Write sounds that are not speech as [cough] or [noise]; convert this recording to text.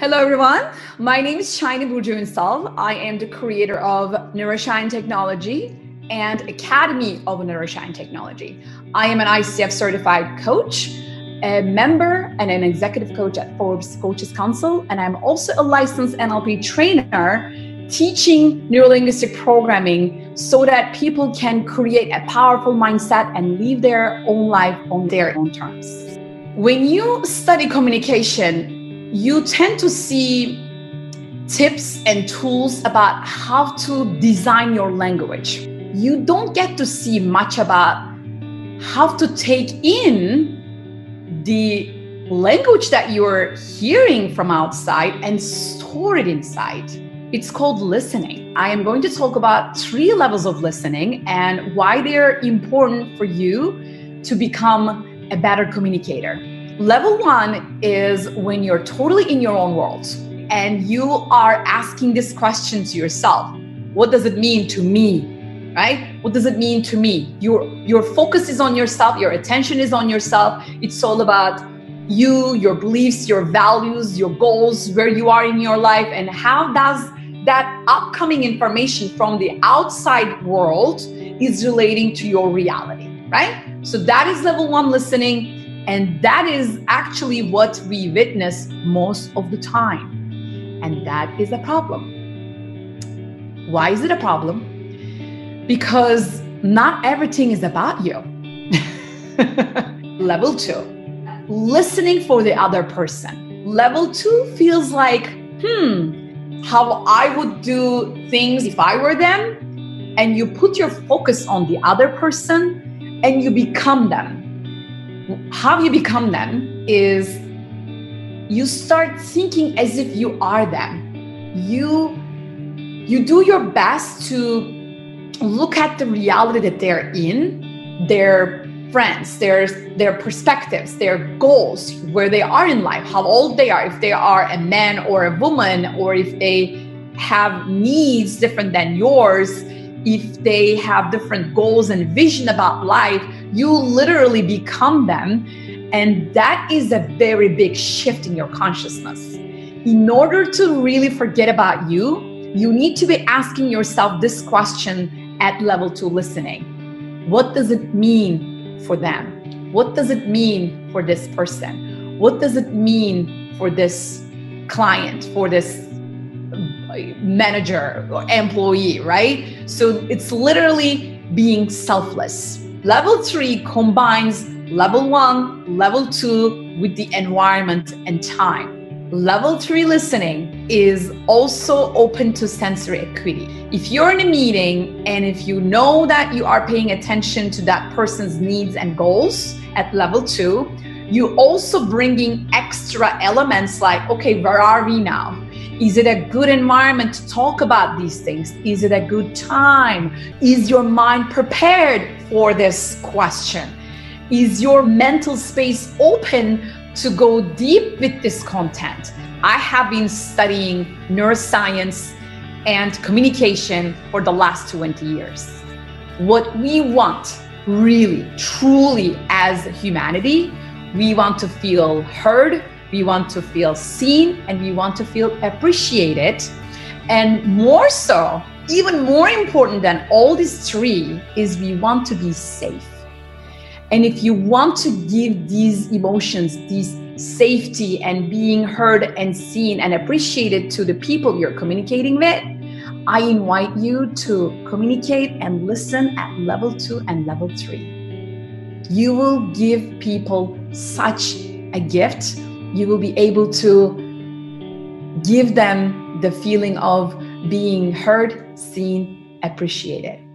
Hello, everyone. My name is Shiny Burju I am the creator of Neuroshine Technology and Academy of Neuroshine Technology. I am an ICF certified coach, a member, and an executive coach at Forbes Coaches Council. And I'm also a licensed NLP trainer teaching neurolinguistic programming so that people can create a powerful mindset and live their own life on their own terms. When you study communication, you tend to see tips and tools about how to design your language. You don't get to see much about how to take in the language that you're hearing from outside and store it inside. It's called listening. I am going to talk about three levels of listening and why they're important for you to become a better communicator. Level one is when you're totally in your own world and you are asking this question to yourself What does it mean to me? Right? What does it mean to me? Your, your focus is on yourself, your attention is on yourself. It's all about you, your beliefs, your values, your goals, where you are in your life, and how does that upcoming information from the outside world is relating to your reality, right? So that is level one listening. And that is actually what we witness most of the time. And that is a problem. Why is it a problem? Because not everything is about you. [laughs] Level two, listening for the other person. Level two feels like, hmm, how I would do things if I were them. And you put your focus on the other person and you become them. How you become them is you start thinking as if you are them. You you do your best to look at the reality that they're in their friends their their perspectives their goals where they are in life how old they are if they are a man or a woman or if they have needs different than yours if they have different goals and vision about life you literally become them. And that is a very big shift in your consciousness. In order to really forget about you, you need to be asking yourself this question at level two listening. What does it mean for them? What does it mean for this person? What does it mean for this client, for this manager or employee, right? So it's literally being selfless Level three combines level one, level two with the environment and time. Level three listening is also open to sensory acuity. If you're in a meeting and if you know that you are paying attention to that person's needs and goals at level two, you also bringing extra elements like, okay, where are we now? Is it a good environment to talk about these things? Is it a good time? Is your mind prepared for this question? Is your mental space open to go deep with this content? I have been studying neuroscience and communication for the last 20 years. What we want, really, truly, as humanity, we want to feel heard, we want to feel seen and we want to feel appreciated. And more so, even more important than all these three, is we want to be safe. And if you want to give these emotions, these safety and being heard and seen and appreciated to the people you're communicating with, I invite you to communicate and listen at level two and level three. You will give people such a gift you will be able to give them the feeling of being heard, seen, appreciated.